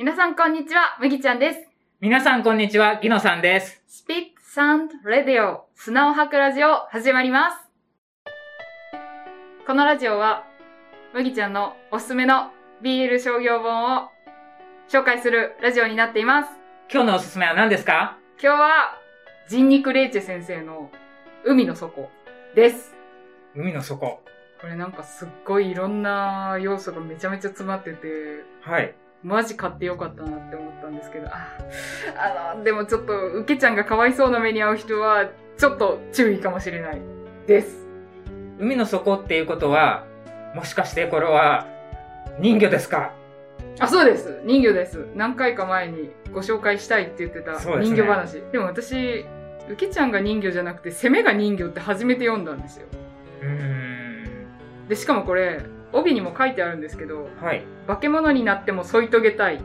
皆さんこんにちは、麦ちゃんです。皆さんこんにちは、ギノさんです。スピッツサンドレディオ砂を吐くラジオ始まります。このラジオは、麦ちゃんのおすすめの BL 商業本を紹介するラジオになっています。今日のおすすめは何ですか？今日は、人肉レイチェ先生の海の底です。海の底。これなんかすっごいいろんな要素がめちゃめちゃ詰まってて、はい。マジ買ってよかったなって思ったんですけど、あ、あの、でもちょっと、うけちゃんがかわいそうな目に遭う人は、ちょっと注意かもしれないです。海の底っていうことは、もしかしてこれは人魚ですか？あ、そうです。人魚です。何回か前にご紹介したいって言ってた人魚話。でも私、うけちゃんが人魚じゃなくて、攻めが人魚って初めて読んだんですよ。うーん。で、しかもこれ、帯にも書いてあるんですけど、はい。化け物になっても添い遂げたい。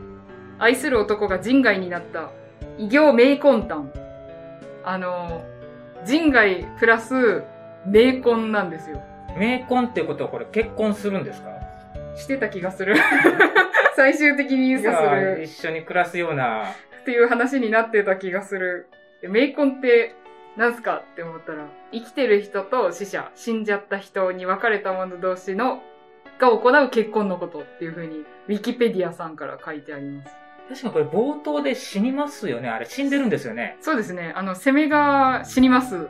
愛する男が人外になった。異形名魂胆。あの、人外プラス名魂なんですよ。名婚っていうことはこれ結婚するんですか？してた気がする。最終的にい指すやる一緒に暮らすような、っていう話になってた気がする。で名魂って何すか？って思ったら、生きてる人と死者、死んじゃった人に別れた者同士の、が行う結婚のことっていう風に、ウィキペディアさんから書いてあります。確かにこれ冒頭で死にますよね。あれ死んでるんですよね。そうですね。あの、攻めが死にます。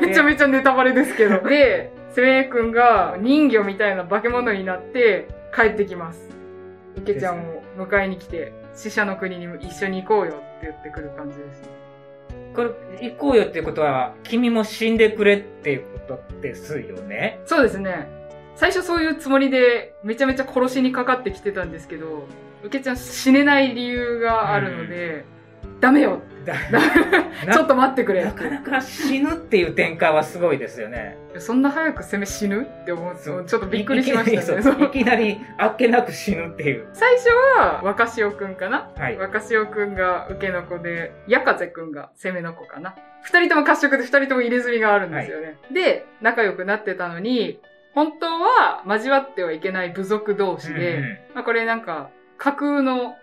めちゃめちゃネタバレですけど。で、攻めくんが人魚みたいな化け物になって帰ってきます。うけちゃんを迎えに来て、死者の国に一緒に行こうよって言ってくる感じですね。これ、行こうよっていうことは、君も死んでくれっていうことですよね。そうですね。最初そういうつもりでめちゃめちゃ殺しにかかってきてたんですけど、うけちゃん死ねない理由があるので、ダメよだ ちょっと待ってくれなかなか死ぬっていう展開はすごいですよね。そんな早く攻め死ぬって思って、ちょっとびっくりしましたね。いきなりそうそう いきなりあっけなく死ぬっていう。最初は若潮くんかな？はい。若潮くんが受けの子で、やかぜくんが攻めの子かな？二人とも褐色で二人とも入れ墨があるんですよね。で、仲良くなってたのに、本当は交わってはいけない部族同士で、うんうん。まあこれなんか架空の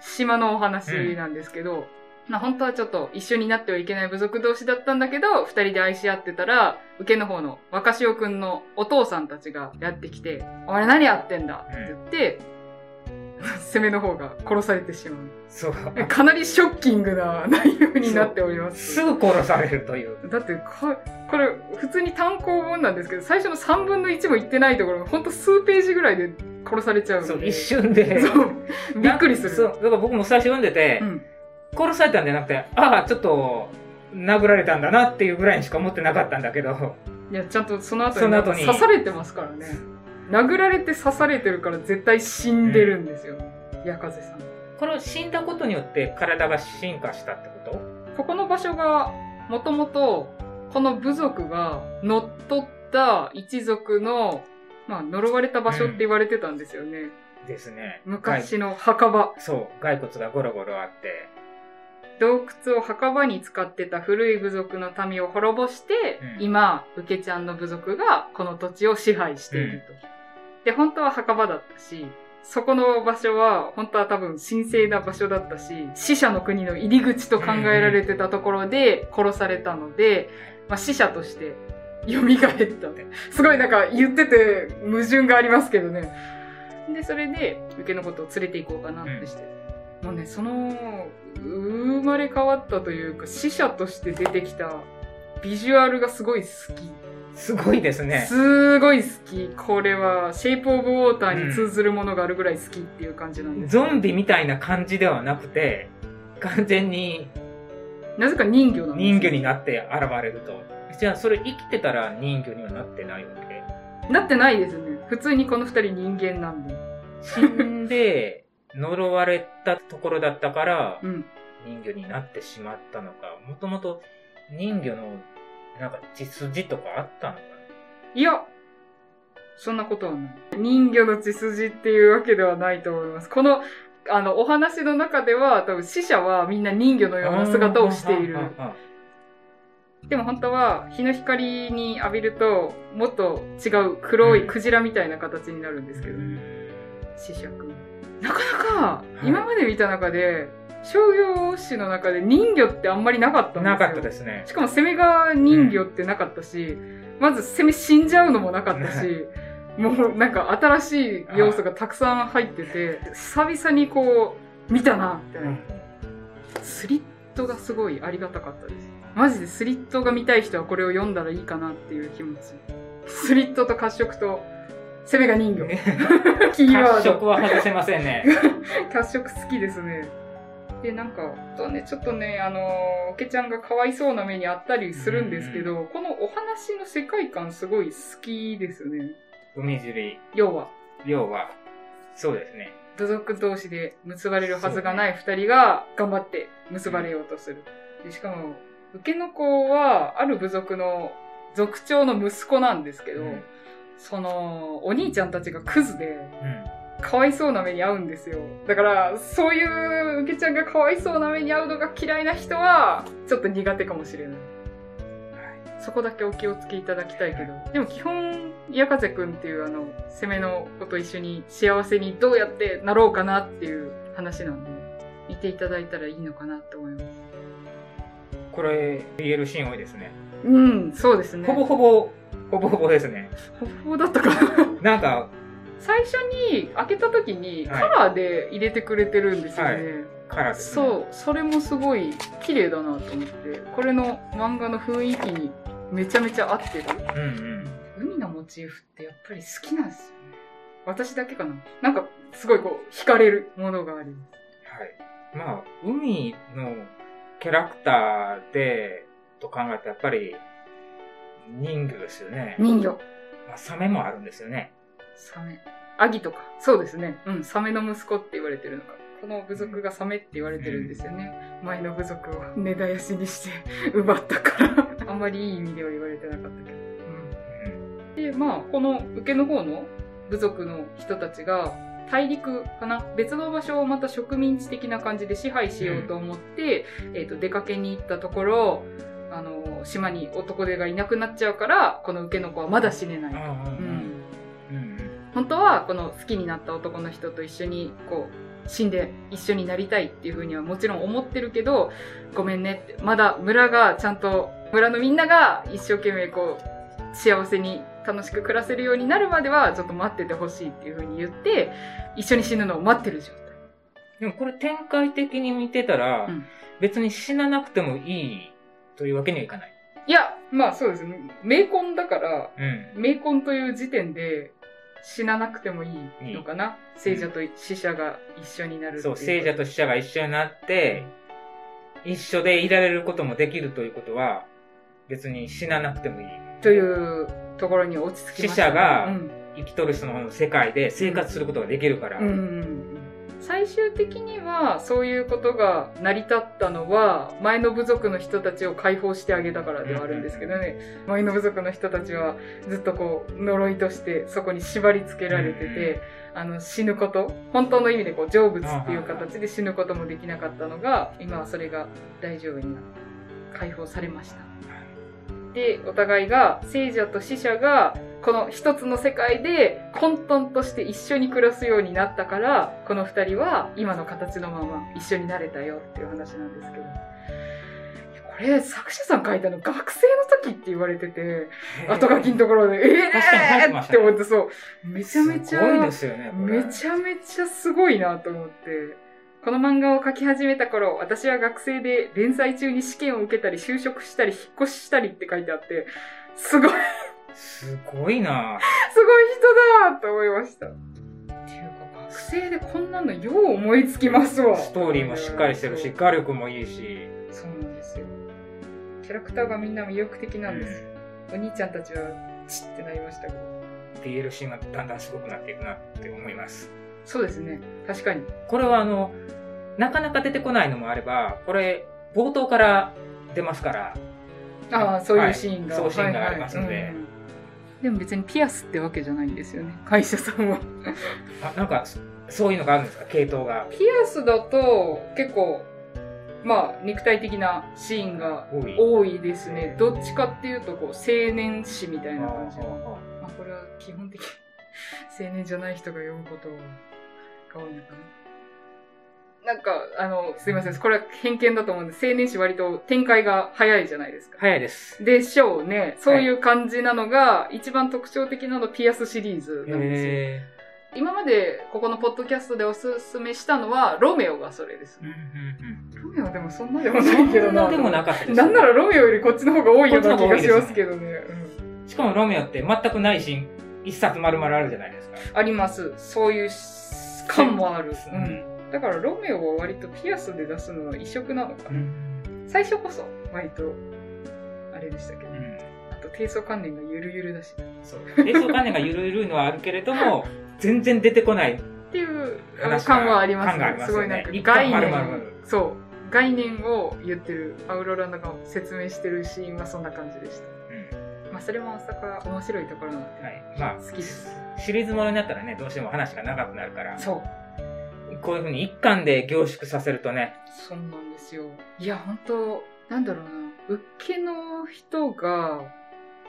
島のお話なんですけど、まあ本当はちょっと一緒になってはいけない部族同士だったんだけど、二人で愛し合ってたら、受けの方の若潮くんのお父さんたちがやってきて、お前何やってんだって言って、攻めの方が殺されてしまう。そう。かなりショッキングな内容になっております。すぐ殺されるという。だってこ、これ、普通に単行本なんですけど、最初の3分の1もいってないところ、ほんと数ページぐらいで殺されちゃうそう。一瞬で。そう。びっくりする。そう、だから僕も最初読んでて、うん。殺されたんじゃなくて、ああ、ちょっと、殴られたんだなっていうぐらいにしか思ってなかったんだけど、いや、ちゃんとその後にその後に刺されてますからね。殴られて刺されてるから絶対死んでるんですよ。矢風さん。これを死んだことによって体が進化したってこと？ここの場所が、もともと、この部族が乗っ取った一族の、まあ、呪われた場所って言われてたんですよね。ですね。昔の墓場。骸そう、骸骨がゴロゴロあって、洞窟を墓場に使ってた古い部族の民を滅ぼして、うん今、ウケちゃんの部族がこの土地を支配していると。で、本当は墓場だったし、そこの場所は本当は多分神聖な場所だったし、死者の国の入り口と考えられてたところで殺されたので、まあ、死者として蘇った。すごいなんか言ってて矛盾がありますけどね。で、それで、受けのことを連れて行こうかなってして。もうね、その、生まれ変わったというか、死者として出てきたビジュアルがすごい好き。すごいですね。すごい好き。これは、シェイプオブウォーターに通ずるものがあるぐらい好きっていう感じなんです。ゾンビみたいな感じではなくて、完全になぜか人魚なんです。人魚になって現れると。じゃあそれ生きてたら人魚にはなってないわけなってないですね。普通にこの二人人間なんで。死んで呪われたところだったからうん。人魚になってしまったのか、もともと人魚のなんか血筋とかあったのかいや、そんなことはない。人魚の血筋っていうわけではないと思います。この、あの、お話の中では、多分死者はみんな人魚のなような姿をしている。でも本当は、日の光に浴びると、もっと違う黒いクジラみたいな形になるんですけど、ー死者くん。なかなか、はい。今まで見た中で、商業誌の中で人魚ってあんまりなかったんですよ。なかったですね。しかも攻めが人魚ってなかったし、まず攻め死んじゃうのもなかったし、もうなんか新しい要素がたくさん入ってて、久々にこう、見たな、みたいな。スリットがすごいありがたかったです。マジでスリットが見たい人はこれを読んだらいいかなっていう気持ち。スリットと褐色と攻めが人魚。キーワ褐ード。色は外せませんね。褐色好きですね。で、なんか、あとね、ちょっとね、あのけちゃんがかわいそうな目にあったりするんですけど、このお話の世界観すごい好きですね。海尻、要は、要は、そうですね。部族同士で結ばれるはずがない二人が頑張って結ばれようとする。でしかも、受けの子は、ある部族の族長の息子なんですけど、うんその、お兄ちゃんたちがクズで、うん。かわいそうな目に遭うんですよ。だから、そういう受けちゃんがかわいそうな目に遭うのが嫌いな人は、ちょっと苦手かもしれない。そこだけお気をつけいただきたいけど。でも基本、矢風くんっていうあの、攻めの子と一緒に幸せにどうやってなろうかなっていう話なんで、見ていただいたらいいのかなって思います。これ、言えるシーン多いですね。うん、そうですね。ほぼほぼ、ほぼほぼですね。ほぼほぼだったかな。なんか、最初に開けた時にはいカラーで入れてくれてるんですよね。はいカラーですね。そう、それもすごい綺麗だなと思って、これの漫画の雰囲気にめちゃめちゃ合ってる。うんうん。海のモチーフってやっぱり好きなんですよね。私だけかな。なんか、すごいこう、惹かれるものがあります。はい。まあ、海のキャラクターで、と考えたらやっぱり、人魚ですよね。人魚、まあ、サメもあるんですよね。サメ、アギとか。そうですね。うん、サメの息子って言われてるのか。この部族がサメって言われてるんですよね。前の部族を 根絶やしにして 奪ったから。あんまりいい意味では言われてなかったけど。うん。で、まあ、この受けの方の部族の人たちが、大陸かな？別の場所をまた植民地的な感じで支配しようと思って、えっ、と、出かけに行ったところ、あの、島に男手がいなくなっちゃうから、この受けの子はまだ死ねない。うん。本当は、この好きになった男の人と一緒に、こう、死んで一緒になりたいっていうふうにはもちろん思ってるけど、ごめんねって、まだ村がちゃんと、村のみんなが一生懸命こう、幸せに楽しく暮らせるようになるまでは、ちょっと待っててほしいっていうふうに言って、一緒に死ぬのを待ってる状態。でもこれ展開的に見てたら、うん別に死ななくてもいいというわけにはいかない。いや、まあそうですね。冥婚だから、うん。冥婚という時点で死ななくてもいいのかな、聖者と死者が一緒になるそう、聖者と死者が一緒になって、一緒でいられることもできるということは、別に死ななくてもいい。というところに落ち着きました、死者がうん。生きとる人の世界で生活することができるから。うんうんうん最終的にはそういうことが成り立ったのは前の部族の人たちを解放してあげたからではあるんですけどね。前の部族の人たちはずっとこう呪いとしてそこに縛り付けられててあの死ぬこと本当の意味でこう成仏っていう形で死ぬこともできなかったのが今はそれが大丈夫になって解放されました。で、お互いが、聖者と死者が、この一つの世界で混沌として一緒に暮らすようになったから、この二人は今の形のまま一緒になれたよっていう話なんですけど。これ、作者さん書いたの学生の時って言われてて、後書きのところで、ええーって思ってそう。めちゃめちゃ、すごいですよね。めちゃめちゃすごいなと思って。この漫画を描き始めた頃、私は学生で連載中に試験を受けたり就職したり引っ越ししたりって書いてあって、すごい、すごいなすごい人だと思いました。っていうか、学生でこんなのよう思いつきますわ。ストーリーもしっかりしてるし、画力もいいし。そうなんですよ。キャラクターがみんな魅力的なんですよ。お兄ちゃんたちは、チッってなりましたけど。DLC がだんだんすごくなっていくなって思います。そうですね。確かに。これはあの、なかなか出てこないのもあれば、これ、冒頭から出ますから、ああ、そういうシーンが。はいそういうシーンがありますのではいはいうんでも別にピアスってわけじゃないんですよね。会社さんは。あなんか、そそういうのがあるんですか？系統がピアスだと結構、まあ、肉体的なシーンが多い。ですね。どっちかっていうと、こう、青年誌みたいな感じの。あまあ、これは基本的に 青年じゃない人が読むことが多いのかな。なんか、あの、すいません。これは偏見だと思うんで、青年誌割と展開が早いじゃないですか。早いです。でしょうね。そういう感じなのが、一番特徴的なのピアスシリーズなんですよ。へ今までここのポッドキャストでおすすめしたのは、ロメオがそれですー。うんうんロメオでもそんなでもうん。ないけどな。そんなでもなかったです。なんならロメオよりこっちの方が多いような気がしますけどね。しかもロミオって全くないシーン、一冊丸々あるじゃないですか。うんあります。そういう感もある。う。うんだからロメオは割とピアスで出すのは異色なのかな。ん。最初こそ割と、あれでしたけど。うんあと低層関連がゆるゆるだし。そう。冷蔵観念がゆるゆるいのはあるけれども、全然出てこない。っていう感はあります感がありますよねすごいなんか概念、そう、概念を言ってる、アウロラのが説明してるシーンはそんな感じでした。うん。まあそれも大阪面白いところなので、はい。まあ、好きです。シリーズものになったらね、どうしても話が長くなるから、そう。こういうふうに一巻で凝縮させるとね、そうなんですよ。いや、本当なんだろうな。受けの人が、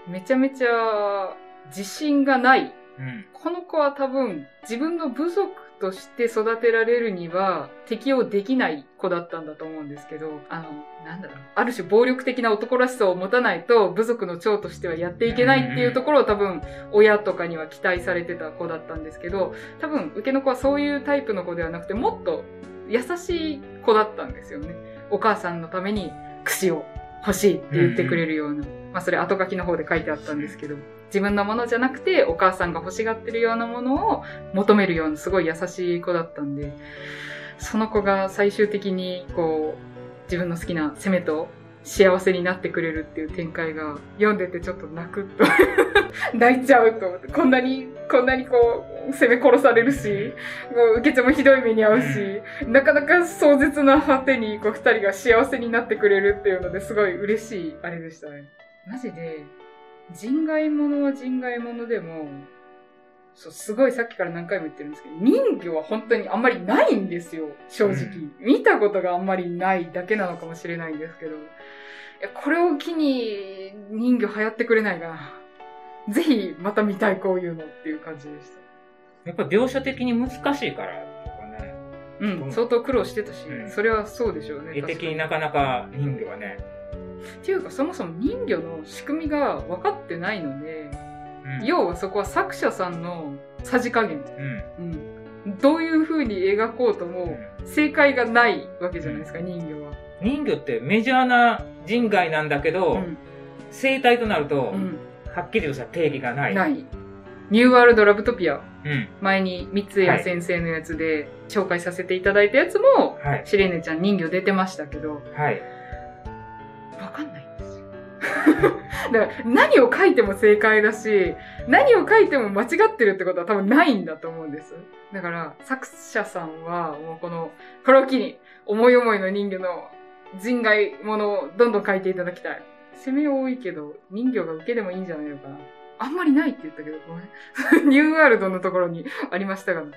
めちゃめちゃ自信がない。うん。この子は多分、自分の部族として育てられるには適応できない子だったんだと思うんですけど、あの、なんだろう。ある種暴力的な男らしさを持たないと部族の長としてはやっていけないっていうところを多分親とかには期待されてた子だったんですけど、多分受けの子はそういうタイプの子ではなくてもっと優しい子だったんですよね。お母さんのために櫛を欲しいって言ってくれるような。まあそれ後書きの方で書いてあったんですけど、自分のものじゃなくてお母さんが欲しがってるようなものを求めるようなすごい優しい子だったんで、その子が最終的にこう、自分の好きな攻めと幸せになってくれるっていう展開が読んでてちょっと泣くと 泣いちゃうと思ってこんなにこんなにこう攻め殺されるしこう受けちゃもひどい目に遭うしなかなか壮絶な果てにこう二人が幸せになってくれるっていうのですごい嬉しいあれでしたね。マジで人外物は人外物でもそう、すごいさっきから何回も言ってるんですけど、人魚は本当にあんまりないんですよ、正直。うん見たことがあんまりないだけなのかもしれないんですけど。いや、これを機に人魚流行ってくれないかな。ぜひ、また見たい、こういうのっていう感じでした。やっぱ描写的に難しいからとかね、うん、うん相当苦労してたし、うんそれはそうでしょうね。絵的になかなか人魚はね、っていうか、そもそも人魚の仕組みが分かってないので、うん、要はそこは作者さんのさじ加減。うん。うん。どういう風に描こうとも、正解がないわけじゃないですか、人魚は。人魚ってメジャーな人外なんだけど、うん。生態となると、うん。はっきりとした定義がない。ない。ニューワールドラブトピア。うん。前に三谷先生のやつで紹介させていただいたやつも、はい。シレーネちゃん人魚出てましたけど、はい。だから何を書いても正解だし、何を書いても間違ってるってことは多分ないんだと思うんです。だから作者さんはもうこの、これを機に思い思いの人魚の人外ものをどんどん書いていただきたい。攻め多いけど人魚が受けでもいいんじゃないのかな。あんまりないって言ったけど、ごめん。ニューワールドのところにありましたが、はい。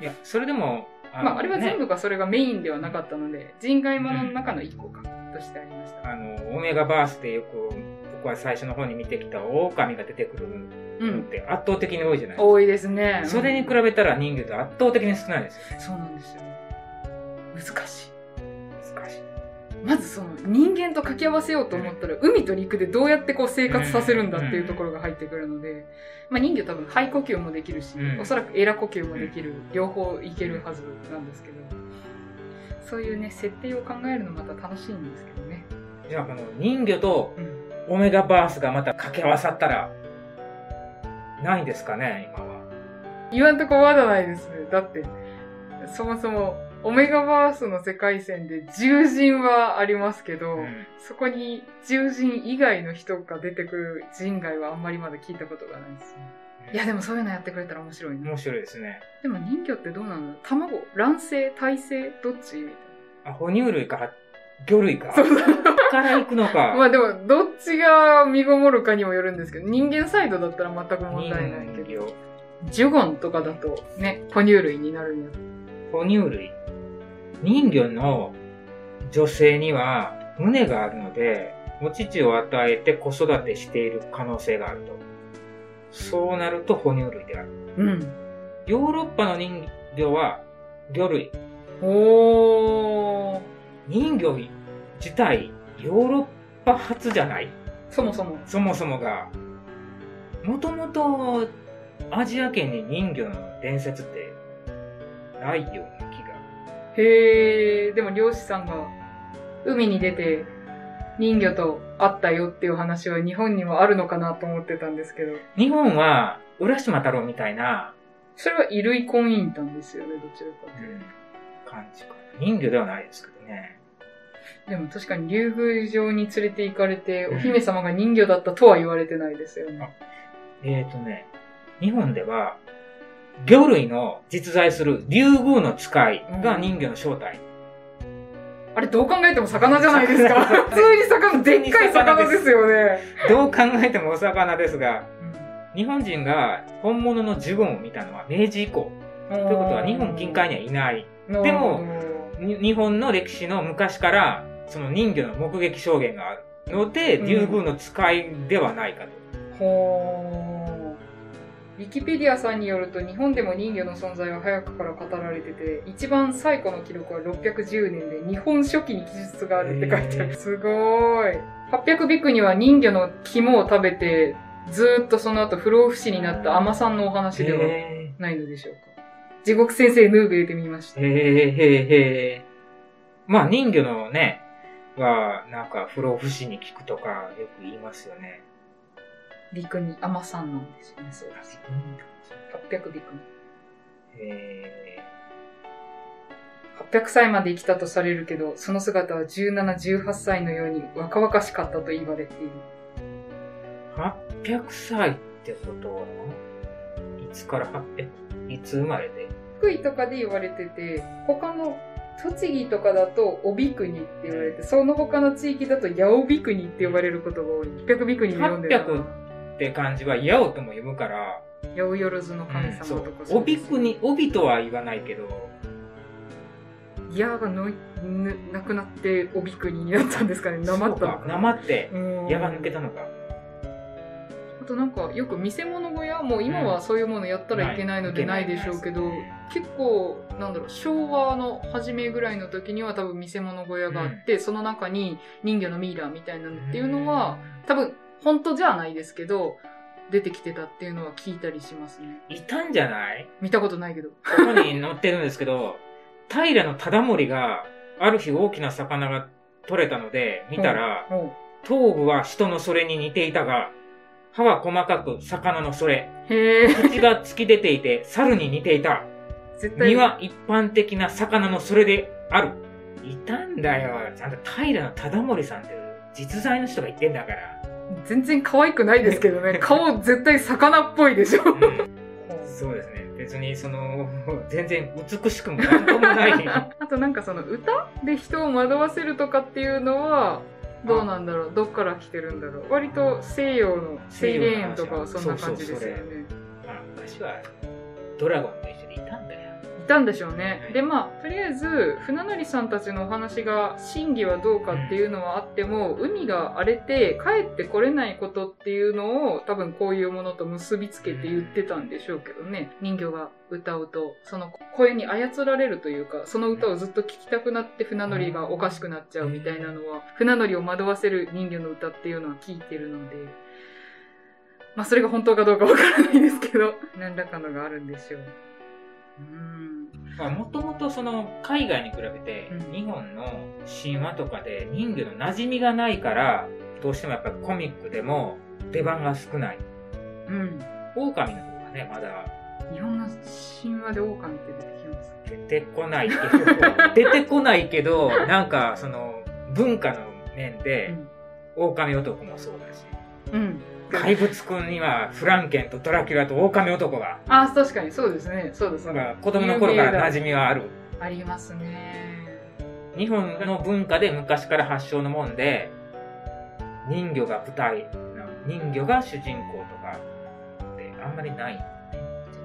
いや、それでも、あまあ、あれは全ね部がそれがメインではなかったので、人外ものの中の一個か、としてありました。あの、オメガバースでよく、僕は最初の方に見てきた狼が出てくるうん。のって圧倒的に多いじゃないですか。多いですね。それに比べたら人魚って圧倒的に少ないですよ。そうなんですよ。難しい。難しい。まずその人間と掛け合わせようと思ったら、海と陸でどうやってこう生活させるんだっていうところが入ってくるので、まあ人魚多分肺呼吸もできるし、うんおそらくエラ呼吸もできる、両方いけるはずなんですけど、そういうね、設定を考えるのまた楽しいんですけどね。じゃあこの人魚とうん。オメガバースがまた掛け合わさったら、ないんですかね、今は。今んとこまだないですね。だって、そもそも、オメガバースの世界線で獣人はありますけど、うんそこに獣人以外の人が出てくる人外はあんまりまだ聞いたことがないですね。いや、でもそういうのやってくれたら面白いね。面白いですね。でも人魚ってどうなの卵卵生胎生どっち？みたいあ、哺乳類か、魚類か。な。そうそう。から行くのか。まあでも、どっちが身ごもるかにもよるんですけど、人間サイドだったら全く問題ないけど。ジュゴンとかだとね、哺乳類になるんや。哺乳類。人魚の女性には胸があるので、お乳を与えて子育てしている可能性があると。そうなると哺乳類である。うん。ヨーロッパの人魚は魚類。おー。人魚自体、ヨーロッパ初じゃないそもそも。そもそもが。もともと、アジア圏に人魚の伝説って、ないような気が。へー。でも漁師さんが海に出て人魚と会ったよっていう話は日本にもあるのかなと思ってたんですけど、日本は、浦島太郎みたいな、それは衣類婚姻団ですよね、どちらかという感じかな。人魚ではないですけどね。と。でも確かに竜宮城に連れて行かれて、お姫様が人魚だったとは言われてないですよね。えーとね、日本では、魚類の実在する竜宮の使いが人魚の正体。あれどう考えても魚じゃないですか。普通に魚、でっかい魚ですよね。どう考えてもお魚ですが、日本人が本物のジュゴンを見たのは明治以降。ということは日本近海にはいない。でもに日本の歴史の昔から、その人魚の目撃証言があるので、うん竜宮の使いではないかと。ほー。ウィキペディアさんによると日本でも人魚の存在は早くから語られてて一番最古の記録は610年で日本初期に記述があるって書いてある。へーすごーい。800ビクには人魚の肝を食べてずーっとその後不老不死になった海女さんのお話ではへないのでしょうか。地獄先生ヌーベイで見ました。ーへーへーへーまあ人魚のね、は、なんか不老不死に効くとかよく言いますよね。ビクに海女さんなんですよね、そうです。800ビクに。へ800歳まで生きたとされるけど、その姿は17、18歳のように若々しかったと言われている。ー800歳ってことはいつから 800? いつ生まれで？福井とかで言われてて、他の栃木とかだと帯国って言われて、その他の地域だと八尾国って呼ばれることが多い。800ビ国で読んでる800って漢字はヤオとも読むから、八百万の神様そう。とか。帯国、帯とは言わないけど、矢がのいぬなくなって帯国になったんですかね？なまったのそうか。なまって、うん。矢が抜けたのか。あとなんかよく見せ物小屋もう今はそういうものやったらいけないのでないでしょうけど、結構なんだろう昭和の初めぐらいの時には多分見せ物小屋があって、その中に人魚のミイラみたいなのっていうのは、多分本当じゃないですけど出てきてたっていうのは聞いたりしますねいたんじゃない？見たことないけどここに載ってるんですけど、平の忠盛が、ある日大きな魚が取れたので、見たら、も頭部は人のそれに似ていたが、歯は細かく魚のそれ、口が突き出ていて猿に似ていた。絶対身は一般的な魚のそれである。いたんだよ。ちゃんと平の忠盛さんっていう実在の人が言ってんだから。全然可愛くないですけどね。顔絶対魚っぽいでしょ。うん。そうですね。別にその、全然美しくもなんともない。あとなんかその歌で人を惑わせるとかっていうのはどうなんだろう。どっから来てるんだろう。割と西洋のセイレーンとかはそんな感じですよね。まあ昔はドラゴンよ。いたんでしょうね。でまあとりあえず船乗りさんたちのお話が真偽はどうかっていうのはあっても、海が荒れて帰ってこれないことっていうのを多分こういうものと結びつけて言ってたんでしょうけどね。人魚が歌うとその声に操られるというかその歌をずっと聴きたくなって船乗りがおかしくなっちゃうみたいなのは船乗りを惑わせる人魚の歌っていうのは聞いてるのでまあそれが本当かどうかわからないですけど。何らかのがあるんでしょう。うん。まあもともとその海外に比べてうん。日本の神話とかで人魚の馴染みがないから、どうしてもやっぱりコミックでも出番が少ない。うん。狼の方がね、まだ。日本の神話で狼って出てきます出てこないけど、出てこないけど、なんかその文化の面で、狼男もそうだし、うん怪物くんにはフランケンとドラキュラと狼男が、あ確かにそうですねそうですね子供の頃から馴染みはある。ありますね日本の文化で昔から発祥のもんで、人魚が舞台、人魚が主人公とかってあんまりない。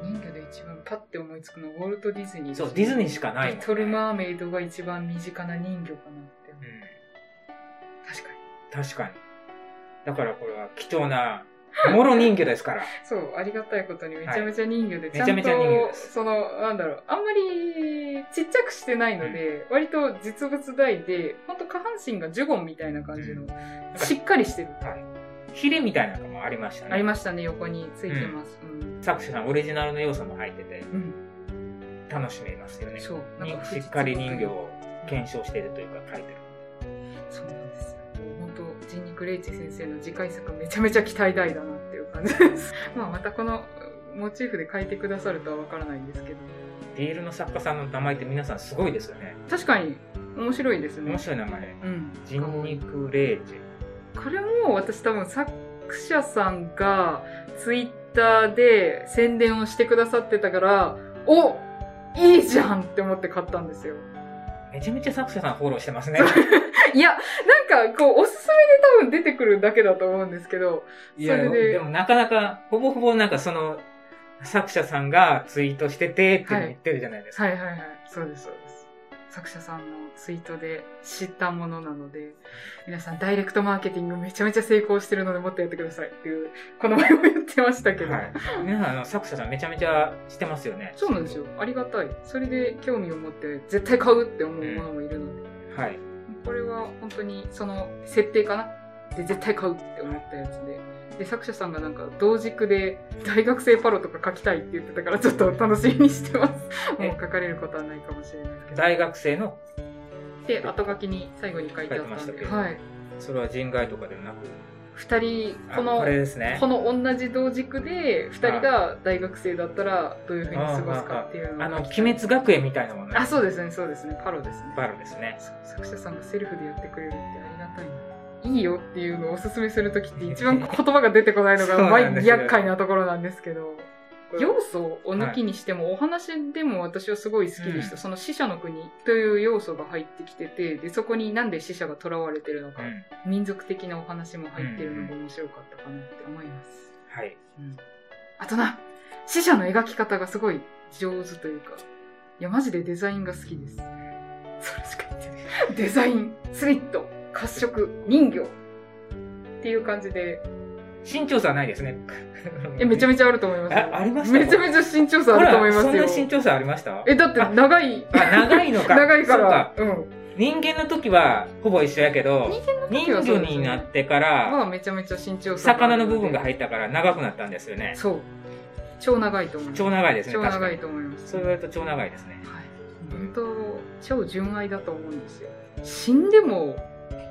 人魚で一番パッて思いつくのはウォルト・ディズニーそう、ディズニーしかないね。リトル・マーメイドが一番身近な人魚かなってうん、確かに確かに。だからこれは貴重なもろ人魚ですから。そう、ありがたいことにめちゃめちゃ人魚で、いちゃんと、めちゃめちゃ人魚その、なんだろう、あんまりちっちゃくしてないので、割と実物大で、ほんと下半身がジュゴンみたいな感じの、しっかりしてる。はい。ヒレみたいなのもありましたね。ありましたね、横についてます。うん。作者さんオリジナルの要素も入ってて、うん。楽しめますよね。そう。にしっかり人形を検証してるというか書いてる。そうなんですよ。ジンニクレイチ先生の次回作めちゃめちゃ期待大だなっていう感じです。まあまたこのモチーフで書いてくださるとはわからないんですけど。ディールの作家さんの名前って皆さんすごいですよね。確かに面白いですね。面白い名前。うん。ジンニクレイジ。これも私多分作者さんがツイッターで宣伝をしてくださってたから、おいいじゃんって思って買ったんですよ。めちゃめちゃ作者さんフォローしてますね。いや、なんかこうおすすめで多分出てくるだけだと思うんですけど、いや、ででもなかなか、ほぼほぼなんかその、作者さんがツイートしててって言ってるじゃないですか。はいはいはい。そうですそうです。作者さんのツイートで知ったものなので、皆さんダイレクトマーケティングめちゃめちゃ成功してるのでもっとやってくださいっていう、この前も言ってましたけど。はい。皆さん、あの、作者さんめちゃめちゃしてますよね。そうなんですよ。ありがたい。それで興味を持って絶対買うって思うものもいるので、はい。これは本当にその設定かな？で絶対買うって思ったやつで。で、作者さんがなんか同軸で大学生パロとか書きたいって言ってたからちょっと楽しみにしてます。えもう書かれることはないかもしれないけど。大学生の、で、後書きに最後に書いてあったんで。書いてましたけどはい。それは人外とかではなく、二人、あこの、これですね。この同じ同軸で、二人が大学生だったらどういうふうに過ごすかっていうのあの、鬼滅学園みたいなものあ、そうですね、そうですね。パロですね。バルですね。作者さんがセルフでやってくれるってありがたいな。いいよっていうのをおすすめするときって一番言葉が出てこないのが、厄介なところなんですけど、要素を抜きにしても、お話でも私はすごい好きでした。うんその死者の国という要素が入ってきてて、で、そこになんで死者が囚われてるのか、うん。民族的なお話も入ってるのが面白かったかなって思います。はい。うん。あとな、死者の描き方がすごい上手というか、いや、マジでデザインが好きです。それしか言ってない。デザイン、スリット、褐色、人形っていう感じで、身長差はないですね。え、めちゃめちゃあると思いますよ。あありました？めちゃめちゃ身長差あると思いますよ。そんな身長差ありました？え、だって長い、あ、長いのか。長いからそうん。人間の時はほぼ一緒やけど、人魚になってから、まあめちゃめちゃ身長魚の部分がっ入ったから長くなったんですよね。そう。超長いと思います。超長いですね、超。長いと思います。そう言われると超長いですね。はい。本当、超純愛だと思うんですよ。死んでも、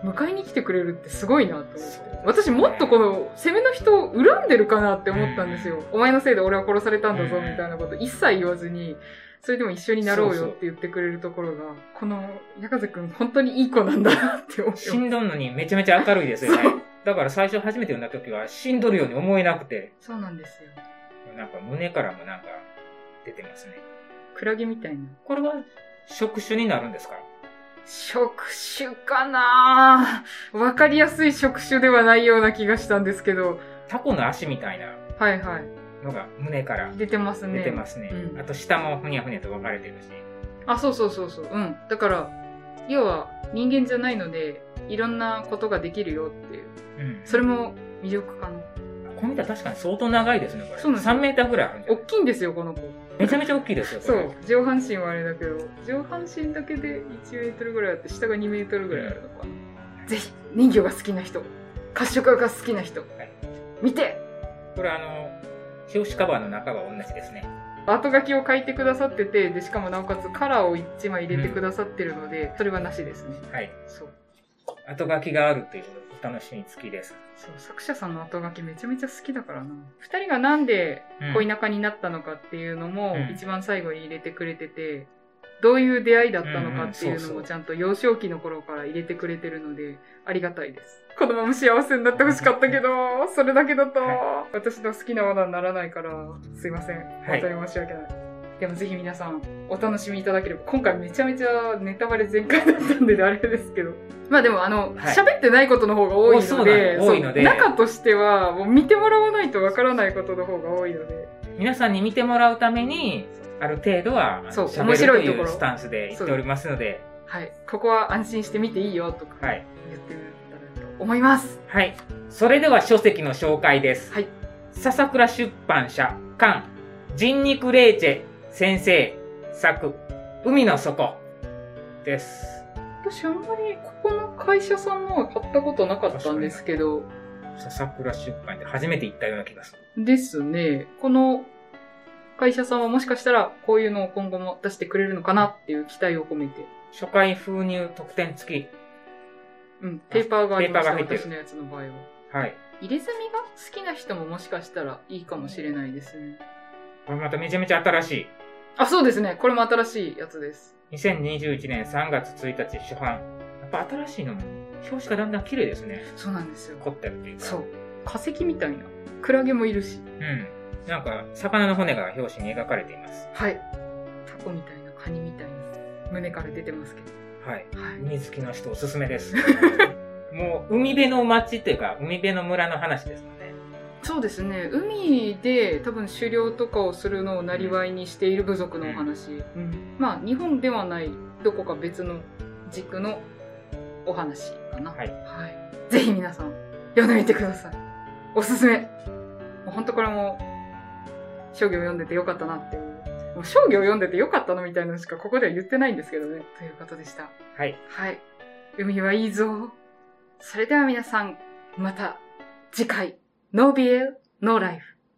迎えに来てくれるってすごいなと思って。私もっとこの、攻めの人を恨んでるかなって思ったんですよ。お前のせいで俺は殺されたんだぞ、うんみたいなこと一切言わずに、それでも一緒になろうそうそうよって言ってくれるところが、この、ヤカゼくん本当にいい子なんだなって思います死んどんのにめちゃめちゃ明るいですよね。だから最初初めて読んだ時は死んどるように思えなくて、そうなんですよ。なんか胸からもなんか出てますね。クラゲみたいな。これは触手になるんですか？触手かなわかりやすい触手ではないような気がしたんですけど。タコの足みたいなはいはい。のが胸から出てますね。出てますね。うんあと下もふにゃふにゃと分かれてるし。あ、そうそうそうそう。うん。だから、要は人間じゃないので、いろんなことができるよっていう。うん。それも魅力かな。この板確かに相当長いですね、これ。そうなんですよ3メーターぐらいあるんじゃ大ない？きいんですよ、この子。めちゃめちゃ大きいですよ、そう。上半身はあれだけど、上半身だけで1メートルぐらいあって、下が2メートルぐらいあるのかな。ぜひ、人魚が好きな人、褐色が好きな人、い見てこれあの、表紙カバーの中は同じですね。後書きを書いてくださってて、で、しかもなおかつカラーを1枚入れてくださってるので、それはなしですね。はい。そう。後書きがあるというお楽しみ付きです。そう、作者さんの後書きめちゃめちゃ好きだからな。二人がなんでうん恋仲になったのかっていうのもうん一番最後に入れてくれてて、どういう出会いだったのかっていうのもちゃんと幼少期の頃から入れてくれてるので、ありがたいです。このまま幸せになってほしかったけど、それだけだとは私の好きなものにならないから、すいません。い本当に申し訳ない。でもぜひ皆さんお楽しみいただければ、今回めちゃめちゃネタバレ全開だったんであれですけど。まあでもあの、はい喋、ってないことの方が多いので、の多いので中としてはもう見てもらわないとわからないことの方が多いので。皆さんに見てもらうために、ある程度は、面白いところいうスタンスで言っておりますので、はい。ここは安心して見ていいよとかはい。言ってみたらと思います。はい。それでは書籍の紹介です。はい。笹倉出版社、館、人肉レーチェ先生、作、海の底です。私あんまりここの会社さんのは買ったことなかったんですけど、笹倉出版で初めて行ったような気がする。ですね。この会社さんはもしかしたらこういうのを今後も出してくれるのかなっていう期待を込めて、初回封入特典付き。うん、ペーパーがありました、ペーパーが入ってる私のやつの場合は。はい。入れ墨が好きな人ももしかしたらいいかもしれないですね。これまためちゃめちゃ新しい。あ、そうですね。これも新しいやつです。2021年3月1日初版。やっぱ新しいのも、表紙がだんだん綺麗ですね。そうなんですよ。凝ってるっていうか。そう。化石みたいな。クラゲもいるし。うん。なんか、魚の骨が表紙に描かれています。はい。タコみたいな、カニみたいな。胸から出てますけど。はい。はい。海好きの人おすすめです。もう、海辺の町っていうか、海辺の村の話ですので。そうですね。海で多分狩猟とかをするのをなりわいにしている部族のお話。まあ、日本ではない、どこか別の軸のお話かな。はい。はい。ぜひ皆さん、読んでみてください。おすすめ。もう本当これも、商業読んでてよかったなって。もう商業読んでてよかったのみたいなのしかここでは言ってないんですけどね。ということでした。はい。はい。海はいいぞ。それでは皆さん、また次回、ノービエル、ノーライフ。